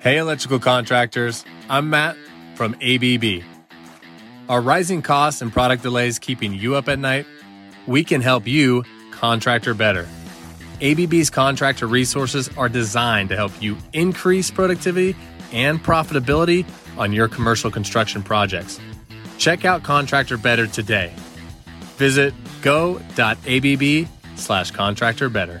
Hey, electrical contractors. I'm Matt from ABB. Are rising costs and product delays keeping you up at night? We can help you contractor better. ABB's contractor resources are designed to help you increase productivity and profitability on your commercial construction projects. Check out Contractor Better today. Visit go.abb slash contractor better.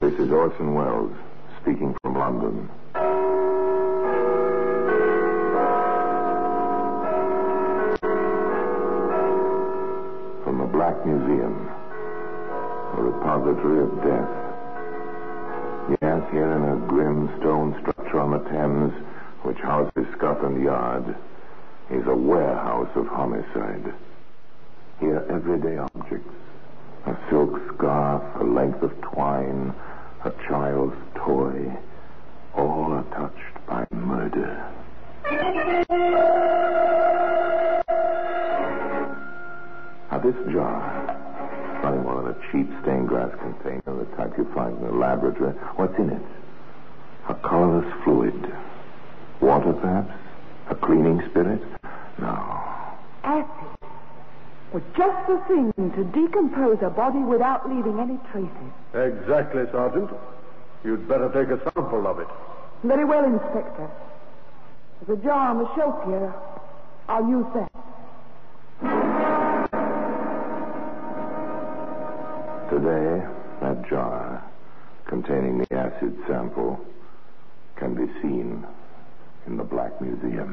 This is Orson Welles speaking from London. From the Black Museum, a repository of death. Yes, here in a grim stone structure on the Thames, which houses Scotland Yard, is a warehouse of homicide. Here, everyday objects a silk scarf, a length of twine, a child's toy, all are touched by murder. Now, this jar, nothing more than a cheap stained glass container, the type you find in a laboratory. What's in it? A colorless fluid. Water, perhaps? A cleaning spirit? No. Acid was just the thing to decompose a body without leaving any traces. Exactly, Sergeant. You'd better take a sample of it. Very well, Inspector. There's a jar on the shelf here. I'll use that. Today, that jar containing the acid sample can be seen in the Black Museum.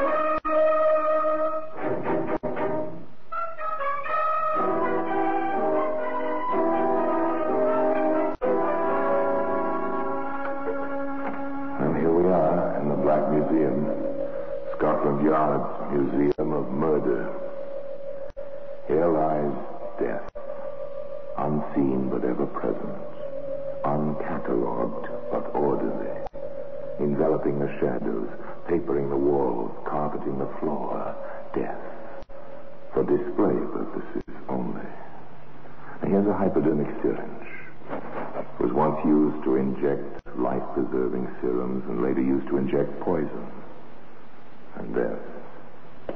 Scotland Museum of Murder. Here lies death, unseen but ever present, uncatalogued but orderly, enveloping the shadows, papering the walls, carpeting the floor. Death, for display purposes only. Here's a hypodermic syringe. It was once used to inject life-preserving serums and later used to inject poison. And death.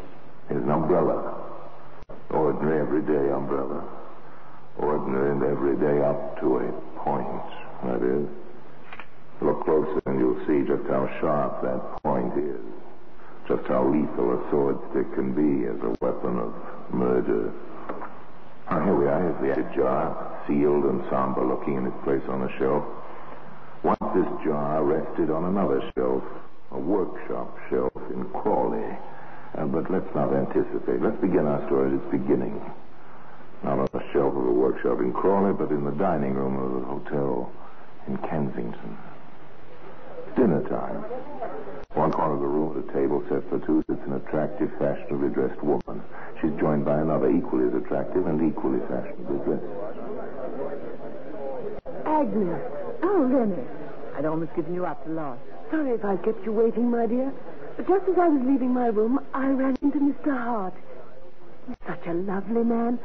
An umbrella. Ordinary, everyday umbrella. Ordinary and everyday up to a point, that is. Look closer and you'll see just how sharp that point is. Just how lethal a sword stick can be as a weapon of murder. Now, here we are. Here's the acid jar, sealed and somber looking in its place on the shelf. Once this jar rested on another shelf, a workshop shelf in Crawley. Uh, but let's not anticipate. Let's begin our story at its beginning. Not on the shelf of a workshop in Crawley, but in the dining room of a hotel in Kensington. Dinner time. One corner of the room, at a table set for two, sits an attractive, fashionably dressed woman. She's joined by another equally as attractive and equally fashionably dressed. Agnes. Oh, Lenny. I'd almost given you up to lost. Sorry if I kept you waiting, my dear. Just as I was leaving my room, I ran into Mr. Hart. He's such a lovely man.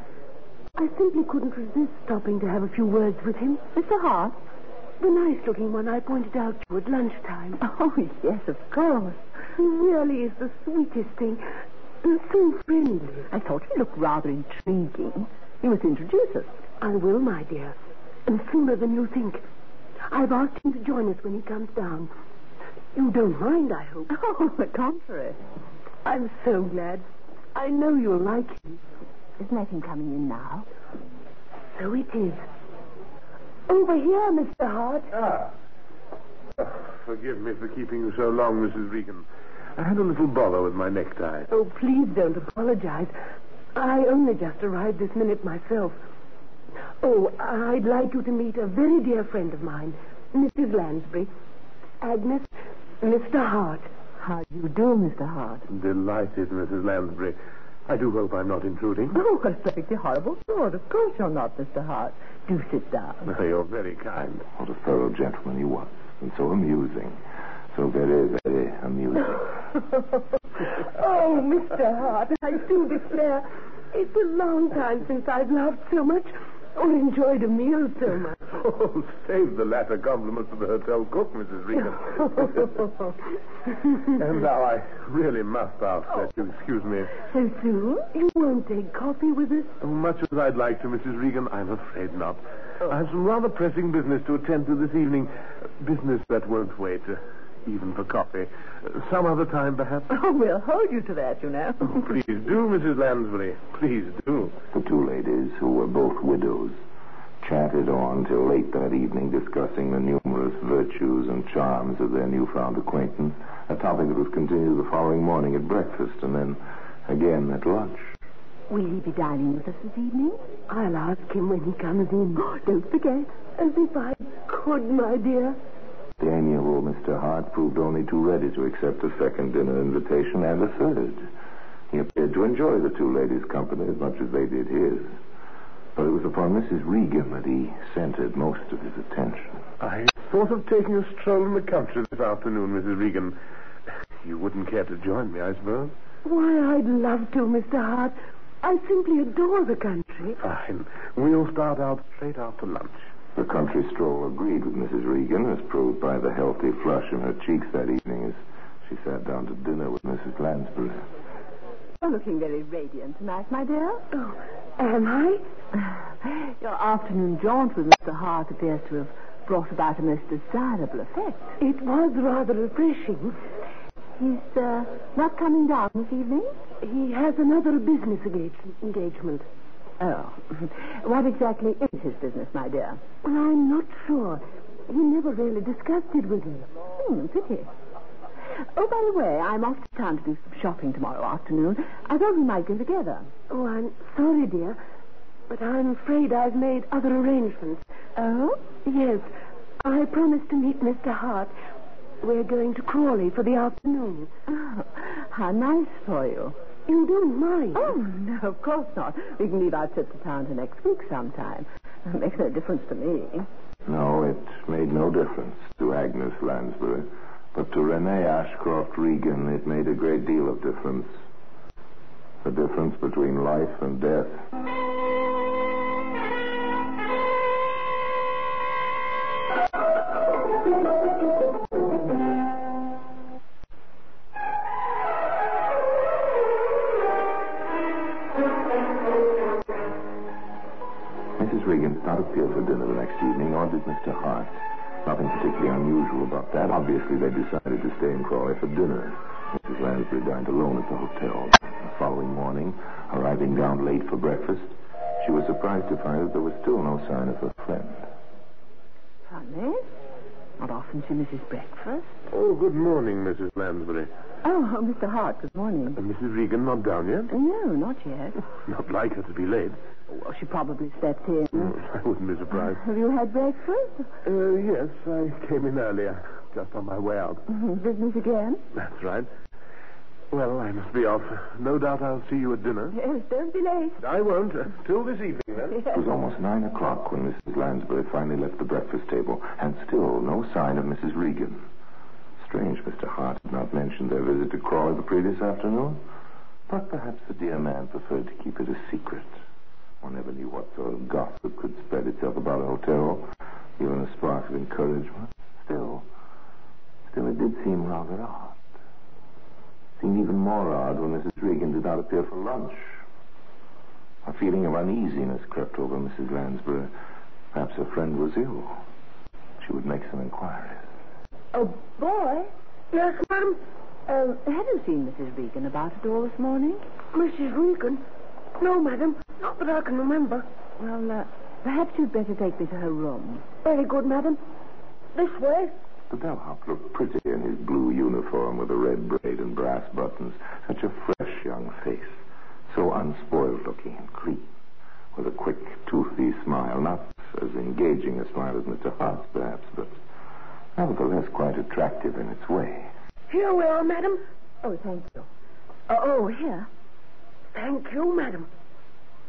I simply couldn't resist stopping to have a few words with him. Mr. Hart? The nice-looking one I pointed out to you at lunchtime. Oh, yes, of course. He really is the sweetest thing. And so friendly. I thought he looked rather intriguing. You must introduce us. I will, my dear. And sooner than you think. I've asked him to join us when he comes down. You don't mind, I hope. Oh, the contrary. I'm so glad. I know you'll like him. Isn't that him coming in now? So it is. Over here, Mr. Hart. Ah. Oh, forgive me for keeping you so long, Mrs. Regan. I had a little bother with my necktie. Oh, please don't apologize. I only just arrived this minute myself. Oh, I'd like you to meet a very dear friend of mine, Mrs. Lansbury. Agnes, Mr. Hart. How do you do, Mr. Hart? Delighted, Mrs. Lansbury. I do hope I'm not intruding. Oh, a perfectly horrible thought. Of course you're not, Mr. Hart. Do sit down. You're very kind. What a thorough gentleman he was. And so amusing. So very, very amusing. oh, Mr. Hart, I do declare, it's a long time since I've laughed so much or enjoyed a meal so much. Oh, save the latter compliment for the hotel cook, Mrs. Regan. and now I really must ask that oh. you excuse me. So soon? You won't take coffee with us? Oh, much as I'd like to, Mrs. Regan, I'm afraid not. Oh. I have some rather pressing business to attend to this evening. Business that won't wait, even for coffee. Some other time, perhaps. Oh, we'll hold you to that, you know. Oh, please do, Mrs. Lansbury. Please do. The two ladies, who were both widows, chatted on till late that evening, discussing the numerous virtues and charms of their newfound acquaintance, a topic that was continued the following morning at breakfast and then again at lunch. Will he be dining with us this evening? I'll ask him when he comes in. Don't forget. As if I could, my dear. The amiable Mr. Hart proved only too ready to accept a second dinner invitation and a third. He appeared to enjoy the two ladies' company as much as they did his. But it was upon Mrs. Regan that he centered most of his attention. I thought of taking a stroll in the country this afternoon, Mrs. Regan. You wouldn't care to join me, I suppose? Why, I'd love to, Mr. Hart. I simply adore the country. Fine. We'll start out straight after lunch. The country stroll agreed with Mrs. Regan, as proved by the healthy flush in her cheeks that evening as she sat down to dinner with Mrs. Lansbury. You're looking very radiant tonight, my dear. Oh, am I? Your afternoon jaunt with Mr. Hart appears to have brought about a most desirable effect. It was rather refreshing. He's uh, not coming down this evening? He has another business engage- engagement. Oh. What exactly is his business, my dear? Well, I'm not sure. He never really discussed it with me. Hmm, pity. Oh, by the way, I'm off to town to do some shopping tomorrow afternoon. I thought we might go together. Oh, I'm sorry, dear, but I'm afraid I've made other arrangements. Oh? Yes, I promised to meet Mr. Hart. We're going to Crawley for the afternoon. oh. How nice for you. You don't mind? Oh, no, of course not. We can leave our trip to town to next week sometime. It makes no difference to me. No, it made no difference to Agnes Lansbury. But to Renee Ashcroft Regan, it made a great deal of difference. The difference between life and death. To find that there was still no sign of her friend. Funny. Not often she misses breakfast. Oh, good morning, Mrs. Lansbury. Oh, oh, Mr. Hart, good morning. Uh, Mrs. Regan not down yet? No, not yet. Not like her to be late. Well, she probably slept in. Oh, I wouldn't be surprised. Have you had breakfast? Uh, yes, I came in earlier, just on my way out. Business again? That's right. Well, I must be off. No doubt I'll see you at dinner. Yes, don't be late. I won't. Uh, till this evening, then. It was almost nine o'clock when Mrs. Lansbury finally left the breakfast table, and still no sign of Mrs. Regan. Strange Mr. Hart had not mentioned their visit to Crawley the previous afternoon. But perhaps the dear man preferred to keep it a secret. One never knew what sort of gossip could spread itself about a hotel, even a spark of encouragement. Still, still it did seem rather odd. Seemed even more odd when Mrs. Regan did not appear for lunch. A feeling of uneasiness crept over Mrs. Lansbury. Perhaps her friend was ill. She would make some inquiries. Oh, boy. Yes, madam. Um, have you seen Mrs. Regan about at all this morning? Mrs. Regan? No, madam. Not that I can remember. Well, uh, perhaps you'd better take me to her room. Very good, madam. This way. The bellhop looked pretty in his blue uniform with a red braid and brass buttons. Such a fresh young face. So unspoiled looking and clean. With a quick, toothy smile. Not as engaging a smile as Mr. Hart's, perhaps, but nevertheless quite attractive in its way. Here we are, madam. Oh, thank you. Uh, oh, here. Thank you, madam.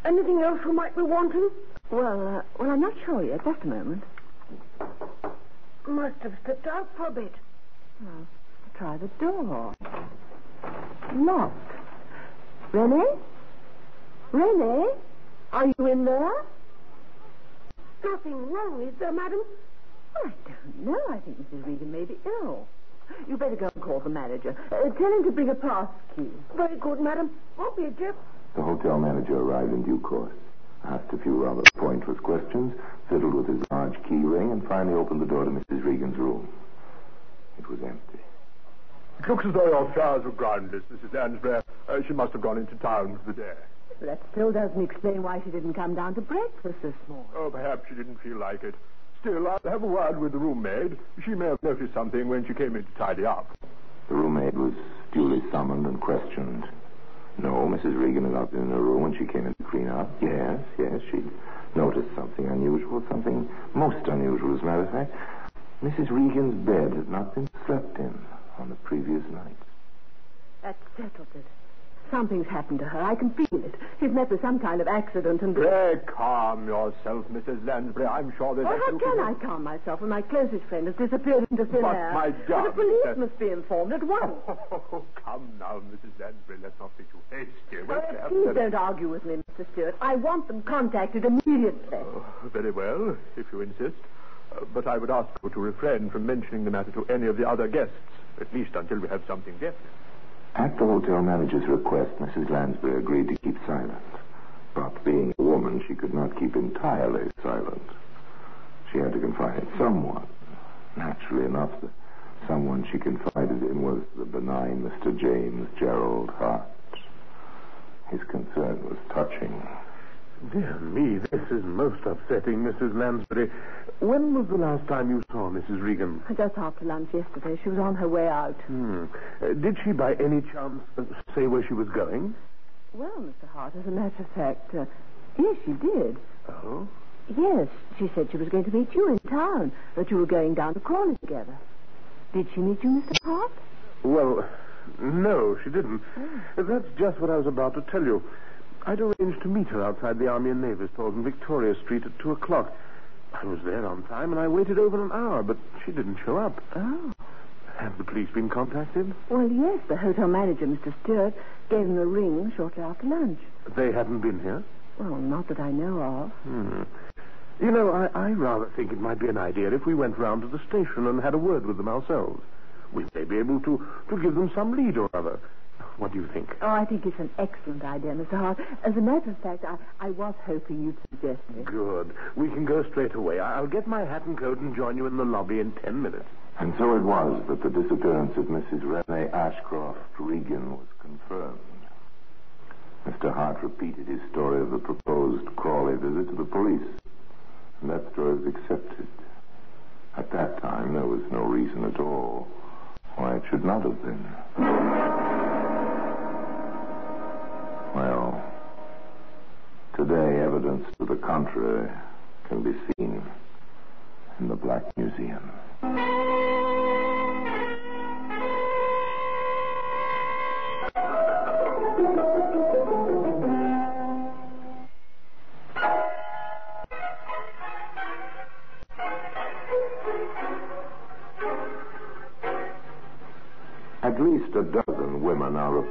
Anything else you might be wanting? Well, uh, well, I'm not sure yet. Just a moment. Must have stepped out for a bit. Well, try the door. Locked. Rennie? Rennie? Are you in there? Nothing wrong, is there, madam? I don't know. I think Mrs. Regan may be ill. You better go and call the manager. Uh, tell him to bring a pass key. Very good, madam. Won't be a dip. The hotel manager arrived in due course, asked a few rather pointless questions, fiddled with his large key ring, and finally opened the door to Mrs. Regan's room. It was empty. It looks as though your flowers were groundless, Mrs. Lansbury. Uh, she must have gone into town for the day. That still doesn't explain why she didn't come down to breakfast this morning. Oh, perhaps she didn't feel like it. Still, I'll have a word with the room-maid. She may have noticed something when she came in to tidy up. The room-maid was duly summoned and questioned. Mrs. Regan had not been in her room when she came in to clean up. Yes, yes, she'd noticed something unusual, something most unusual, as a matter of fact. Mrs. Regan's bed had not been slept in on the previous night. That settles it. Something's happened to her. I can feel it. She's met with some kind of accident and... Pray calm yourself, Mrs. Lansbury. I'm sure there's Well, how can I calm myself when my closest friend has disappeared into thin But, air? my Well, the police that- must be informed at once. Oh, come now, Mrs. Lansbury. Let's not be too hasty. We'll Oh, please don't argue with me, Mr. Stewart. I want them contacted immediately. Oh, very well, if you insist. Uh, but I would ask you to refrain from mentioning the matter to any of the other guests, at least until we have something definite. At the hotel manager's request, Mrs. Lansbury agreed to keep silent. But being a woman, she could not keep entirely silent. She had to confide in someone. Naturally enough, the someone she confided in was the benign Mr. James Gerald Hart. His concern was touching. Dear me, this is most upsetting, Mrs. Lansbury. When was the last time you saw Mrs. Regan? Just after lunch yesterday, she was on her way out. Hmm. Uh, did she by any chance uh, say where she was going? Well, Mr. Hart, as a matter of fact, uh, yes, she did. Oh? Yes, she said she was going to meet you in town, that you were going down to Crawley together. Did she meet you, Mr. Hart? Well, no, she didn't. That's just what I was about to tell you. I'd arranged to meet her outside the Army and Navy Stores in Victoria Street at two o'clock. I was there on time, and I waited over an hour, but she didn't show up. Oh. Have the police been contacted? Well, yes, the hotel manager, Mr. Stewart, gave them a ring shortly after lunch. They hadn't been here? Well, not that I know of. Hmm. You know, I, I rather think it might be an idea if we went round to the station and had a word with them ourselves. We may be able to, to give them some lead or other. What do you think? Oh, I think it's an excellent idea, Mr. Hart. As a matter of fact, I, I was hoping you'd suggest it. Good. We can go straight away. I- I'll get my hat and coat and join you in the lobby in ten minutes. And so it was that the disappearance of Mrs. Renee Ashcroft Regan was confirmed. Mr. Hart repeated his story of the proposed Crawley visit to the police, and that story was accepted. At that time, there was no reason at all why it should not have been. Well, today evidence to the contrary can be seen in the Black Museum.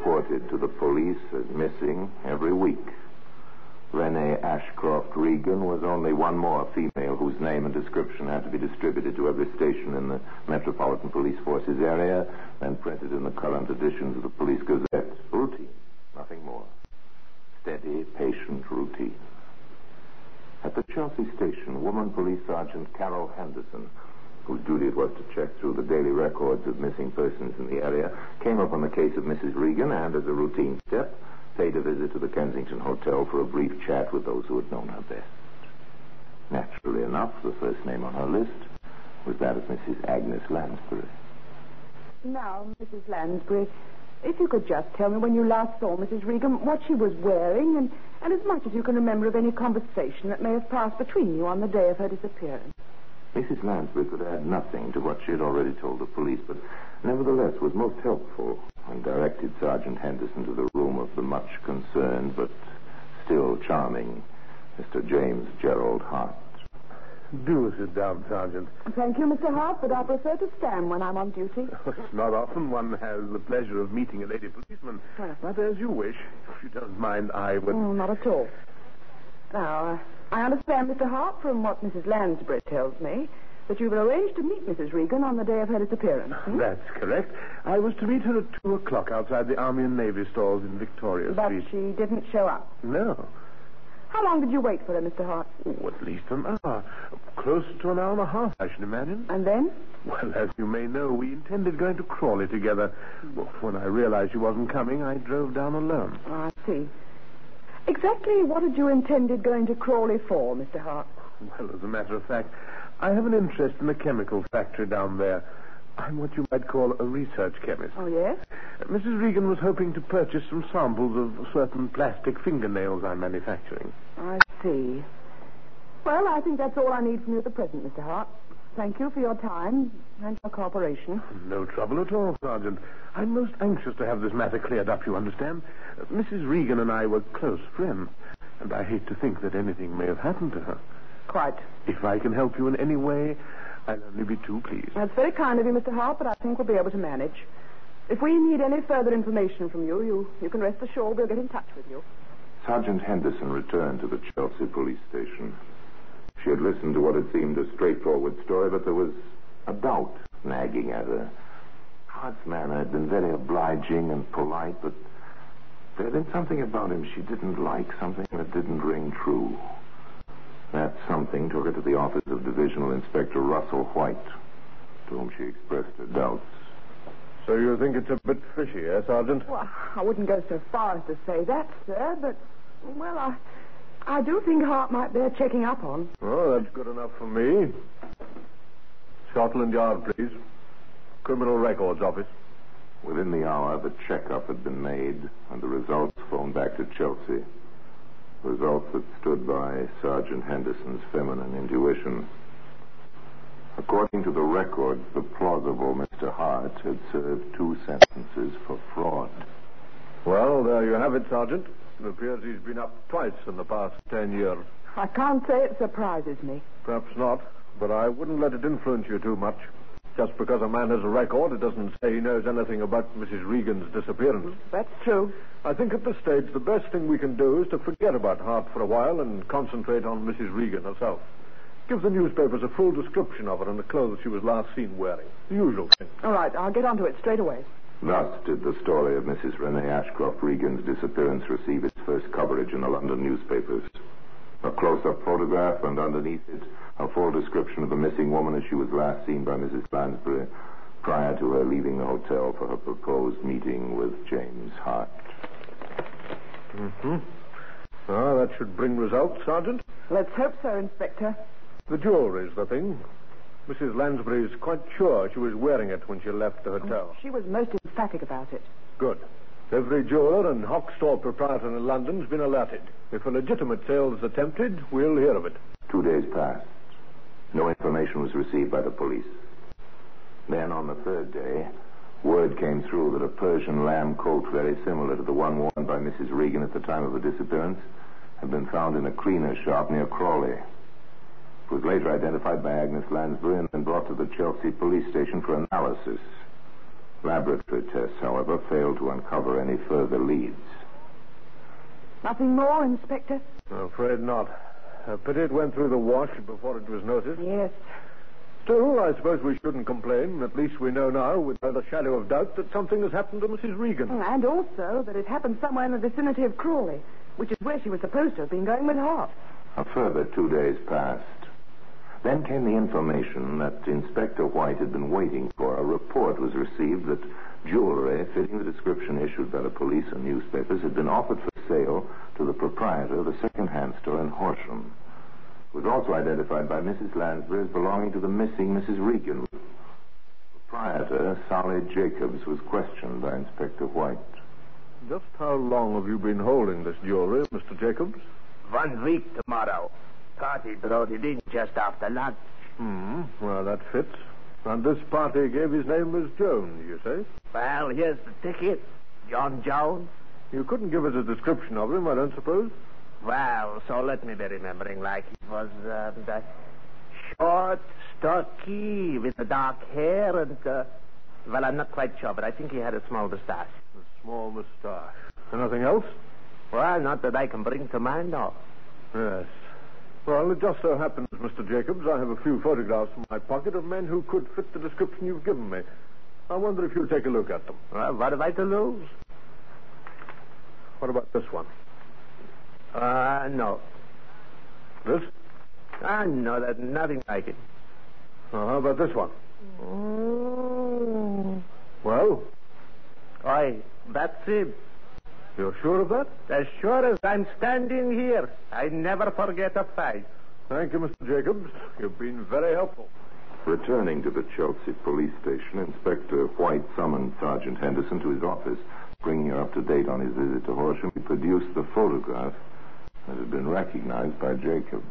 Reported to the police as missing every week. Renee Ashcroft Regan was only one more female whose name and description had to be distributed to every station in the Metropolitan Police Force's area and printed in the current editions of the Police Gazette. Routine, nothing more. Steady, patient routine. At the Chelsea station, woman police sergeant Carol Henderson whose duty it was to check through the daily records of missing persons in the area, came up on the case of Mrs. Regan and, as a routine step, paid a visit to the Kensington Hotel for a brief chat with those who had known her best. Naturally enough, the first name on her list was that of Mrs. Agnes Lansbury. Now, Mrs. Lansbury, if you could just tell me when you last saw Mrs. Regan, what she was wearing, and, and as much as you can remember of any conversation that may have passed between you on the day of her disappearance. Mrs. Lansbury could add nothing to what she had already told the police, but nevertheless was most helpful and directed Sergeant Henderson to the room of the much concerned but still charming Mr. James Gerald Hart. Do sit down, Sergeant. Thank you, Mr. Hart, but I prefer to stand when I'm on duty. It's not often one has the pleasure of meeting a lady policeman. Well. But as you wish. If you don't mind, I would. Oh, not at all. Now, uh, I understand, Mr. Hart, from what Mrs. Lansbury tells me, that you've arranged to meet Mrs. Regan on the day of her disappearance. hmm? That's correct. I was to meet her at two o'clock outside the Army and Navy stores in Victoria But Street. she didn't show up. No. How long did you wait for her, Mr. Hart? Oh, at least an hour. Close to an hour and a half, I should imagine. And then? Well, as you may know, we intended going to Crawley together. When I realized she wasn't coming, I drove down alone. Oh, I see. Exactly what had you intended going to Crawley for, Mr. Hart? Well, as a matter of fact, I have an interest in a chemical factory down there. I'm what you might call a research chemist. Oh, yes? Uh, Mrs. Regan was hoping to purchase some samples of certain plastic fingernails I'm manufacturing. I see. Well, I think that's all I need from you at the present, Mr. Hart. Thank you for your time and your cooperation. No trouble at all, Sergeant. I'm most anxious to have this matter cleared up, you understand. Uh, Mrs. Regan and I were close friends, and I hate to think that anything may have happened to her. Quite. If I can help you in any way, I'll only be too pleased. That's very kind of you, Mr. Hart, but I think we'll be able to manage. If we need any further information from you, you, you can rest assured we'll get in touch with you. Sergeant Henderson returned to the Chelsea police station. She had listened to what had seemed a straightforward story, but there was a doubt nagging at her. Hart's manner had been very obliging and polite, but there had been something about him she didn't like, something that didn't ring true. That something took her to the office of Divisional Inspector Russell White, to whom she expressed her doubts. So you think it's a bit fishy, eh, Sergeant? Well, I wouldn't go so far as to say that, sir, but, well, I, I do think Hart might bear checking up on. Oh, that's good enough for me. Scotland Yard, please. Criminal Records Office. Within the hour, the checkup had been made, and the results phoned back to Chelsea. Results that stood by Sergeant Henderson's feminine intuition. According to the records, the plausible Mr. Hart had served two sentences for fraud. Well, there you have it, Sergeant. It appears he's been up twice in the past ten years. I can't say it surprises me. Perhaps not, but I wouldn't let it influence you too much. Just because a man has a record, it doesn't say he knows anything about Mrs. Regan's disappearance. That's true. I think at this stage the best thing we can do is to forget about Hart for a while and concentrate on Mrs. Regan herself. Give the newspapers a full description of her and the clothes she was last seen wearing. The usual thing. All right, I'll get onto it straight away. Thus did the story of Mrs. Renee Ashcroft Regan's disappearance receive its first coverage in the London newspapers. A close-up photograph and underneath it a full description of the missing woman as she was last seen by Mrs. Lansbury prior to her leaving the hotel for her proposed meeting with James Hart. Mm-hmm. Ah, that should bring results, Sergeant. Let's hope so, Inspector. The jewelry's the thing. Mrs. Lansbury is quite sure she was wearing it when she left the hotel. She was most emphatic about it. Good. Every jeweler and hock store proprietor in London's been alerted. If a legitimate sale is attempted, we'll hear of it. Two days passed. No information was received by the police. Then, on the third day, word came through that a Persian lamb coat very similar to the one worn by Mrs. Regan at the time of her disappearance had been found in a cleaner's shop near Crawley. It was later identified by Agnes Lansbury and then brought to the Chelsea police station for analysis. Laboratory tests, however, failed to uncover any further leads. Nothing more, Inspector? I'm afraid not. A pity it went through the wash before it was noticed. Yes. Still, I suppose we shouldn't complain. At least we know now, without a shadow of doubt, that something has happened to Mrs. Regan. And also that it happened somewhere in the vicinity of Crawley, which is where she was supposed to have been going with Hart. A further two days passed. Then came the information that Inspector White had been waiting for. A report was received that jewelry fitting the description issued by the police and newspapers had been offered for sale to the proprietor of a second-hand store in Horsham. It was also identified by Mrs. Lansbury as belonging to the missing Mrs. Regan. Proprietor Solly Jacobs was questioned by Inspector White. Just how long have you been holding this jewelry, Mr. Jacobs? One week tomorrow. Party brought it in just after lunch. Hmm. Well, that fits. And this party gave his name as Jones, you say? Well, here's the ticket. John Jones. You couldn't give us a description of him, I don't suppose? Well, so let me be remembering like he was uh, short, stocky, with the dark hair and, uh, well, I'm not quite sure, but I think he had a small mustache. A small mustache. Anything else? Well, not that I can bring to mind, no. Yes. Well, it just so happens, Mr. Jacobs, I have a few photographs in my pocket of men who could fit the description you've given me. I wonder if you'll take a look at them. Well, what have I to lose? What about this one? Uh, no. This? Ah, no, there's nothing like it. Uh, how about this one? Mm. Well, Aye, that's it. You're sure of that? As sure as I'm standing here, I never forget a fight. Thank you, Mr. Jacobs. You've been very helpful. Returning to the Chelsea police station, Inspector White summoned Sergeant Henderson to his office. Bringing her up to date on his visit to Horsham, he produced the photograph that had been recognized by Jacobs.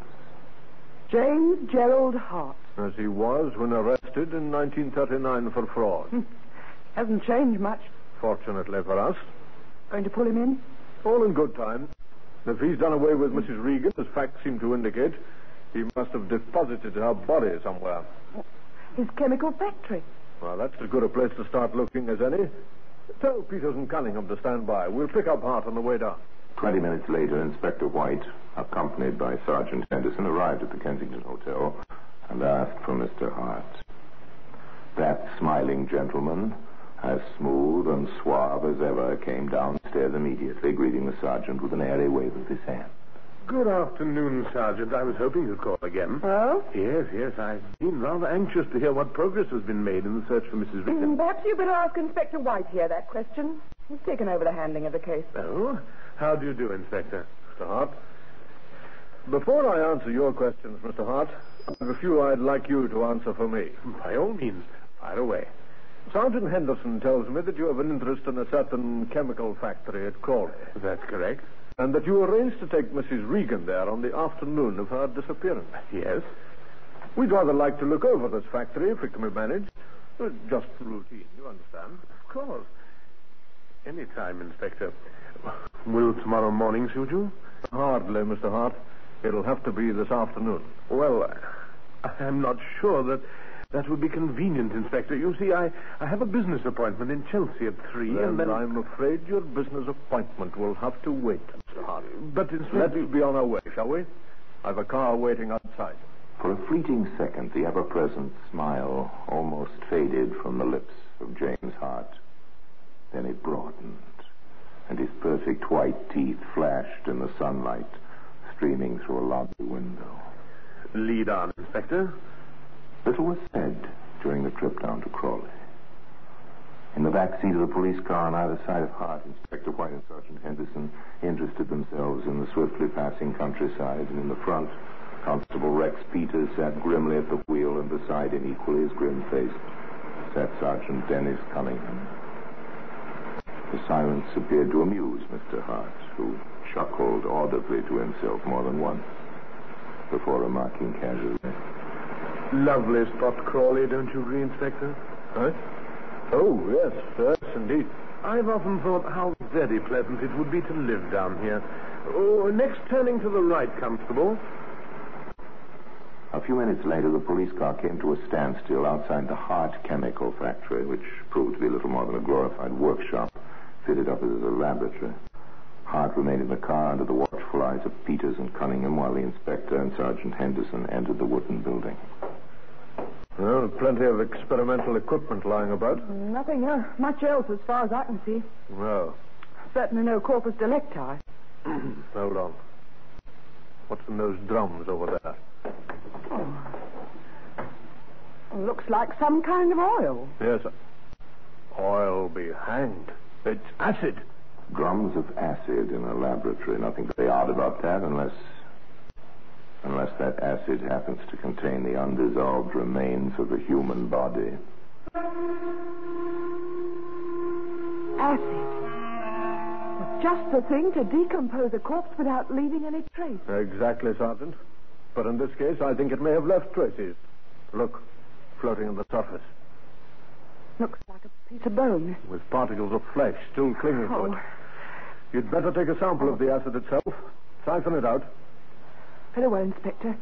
James Gerald Hart. As he was when arrested in 1939 for fraud. Hasn't changed much. Fortunately for us. Going to pull him in? All in good time. If he's done away with Mrs. Regan, as facts seem to indicate, he must have deposited her body somewhere. His chemical factory. Well, that's as good a place to start looking as any. Tell Peters and Cunningham to stand by. We'll pick up Hart on the way down. Twenty minutes later, Inspector White, accompanied by Sergeant Henderson, arrived at the Kensington Hotel and asked for Mr. Hart. That smiling gentleman, as smooth and suave as ever, came downstairs immediately, greeting the sergeant with an airy wave of his hand. Good afternoon, Sergeant. I was hoping you'd call again. Oh? Yes, yes. I've been rather anxious to hear what progress has been made in the search for Mrs. Regan. Perhaps you'd better ask Inspector White here that question. He's taken over the handling of the case. Oh? How do you do, Inspector? Mr. Hart. Before I answer your questions, Mr. Hart, I have a few I'd like you to answer for me. By all means. Fire away. Sergeant Henderson tells me that you have an interest in a certain chemical factory at Crawley. That's correct. And that you arranged to take Mrs. Regan there on the afternoon of her disappearance. Yes. We'd rather like to look over this factory if it can be managed. Uh, Just routine, you understand? Of course. Any time, Inspector. Will tomorrow morning suit you? Hardly, Mr. Hart. It'll have to be this afternoon. Well, I'm not sure that that would be convenient, Inspector. You see, I, I have a business appointment in Chelsea at three, and then I'm afraid your business appointment will have to wait, Mr. Hart. But, Inspector... Let's be on our way, shall we? I've a car waiting outside. For a fleeting second, the ever-present smile almost faded from the lips of James Hart. Then it broadened, and his perfect white teeth flashed in the sunlight streaming through a lobby window. Lead on, Inspector. Little was said during the trip down to Crawley. In the back seat of the police car on either side of Hart, Inspector White and Sergeant Henderson interested themselves in the swiftly passing countryside, and in the front, Constable Rex Peters sat grimly at the wheel, and beside him, equally as grim-faced, sat Sergeant Dennis Cunningham. The silence appeared to amuse Mr. Hart, who chuckled audibly to himself more than once before remarking casually, Lovely spot, Crawley, don't you agree, Inspector? Huh? Oh, yes, yes, indeed. I've often thought how very pleasant it would be to live down here. Oh, next turning to the right, Constable. A few minutes later, the police car came to a standstill outside the Hart Chemical Factory, which proved to be little more than a glorified workshop fitted up as a laboratory. Hart remained in the car under the watchful eyes of Peters and Cunningham while the inspector and Sergeant Henderson entered the wooden building. Well, plenty of experimental equipment lying about. Nothing uh, much else as far as I can see. Well, Certainly no corpus delicti. hold on. What's in those drums over there? Oh, Looks like some kind of oil. Yes. Oil be hanged. It's acid. Drums of acid in a laboratory. Nothing very odd about that unless. Unless that acid happens to contain the undissolved remains of a human body. Acid. Just the thing to decompose a corpse without leaving any trace. Exactly, Sergeant. But in this case, I think it may have left traces. Look, floating on the surface, Looks like a piece of bone. with particles of flesh still clinging to it. Oh, You'd better take a sample of the acid itself. Siphon it out. Very well, Inspector.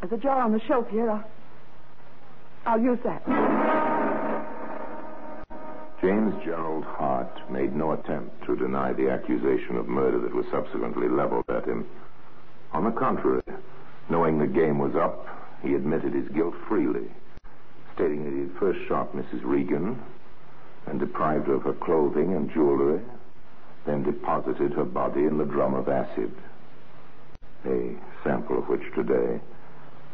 There's a jar on the shelf here. I'll, I'll use that. James Gerald Hart made no attempt to deny the accusation of murder that was subsequently leveled at him. On the contrary, knowing the game was up, he admitted his guilt freely, stating that he had first shot Mrs. Regan and deprived her of her clothing and jewelry, then deposited her body in the drum of acid, a sample of which today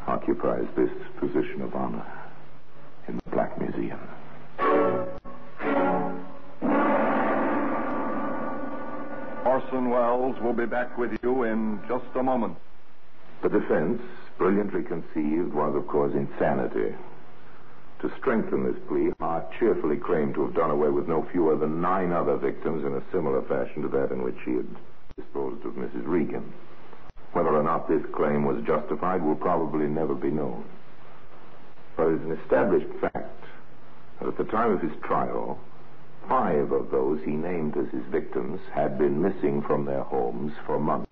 occupies this position of honor in the Black Museum. Orson Welles will be back with you in just a moment. The defense, brilliantly conceived, was, of course, insanity. To strengthen this plea, Hart cheerfully claimed to have done away with no fewer than nine other victims in a similar fashion to that in which he had disposed of Mrs. Regan. Whether or not this claim was justified will probably never be known. But it is an established fact that at the time of his trial, five of those he named as his victims had been missing from their homes for months.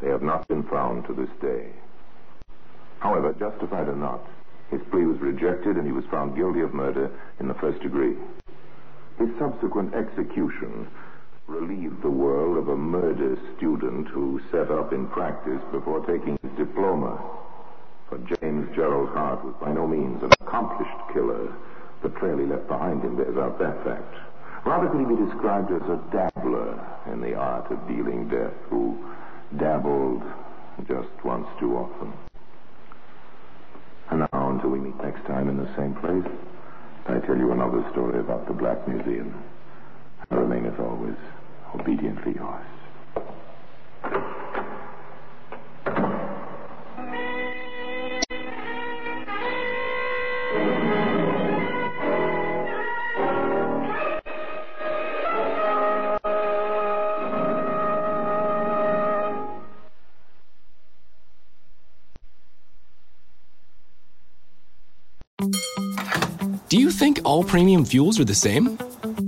They have not been found to this day. However, justified or not, his plea was rejected and he was found guilty of murder in the first degree. His subsequent execution relieved the world of a murder student who set up in practice before taking his diploma. For James Gerald Hart was by no means an accomplished killer. The trail he left behind him bears out that fact. Rather could he be described as a dabbler in the art of dealing death, who dabbled just once too often. And now, until we meet next time in the same place, I tell you another story about the Black Museum. I remain, as always, obediently yours. Do you think all premium fuels are the same?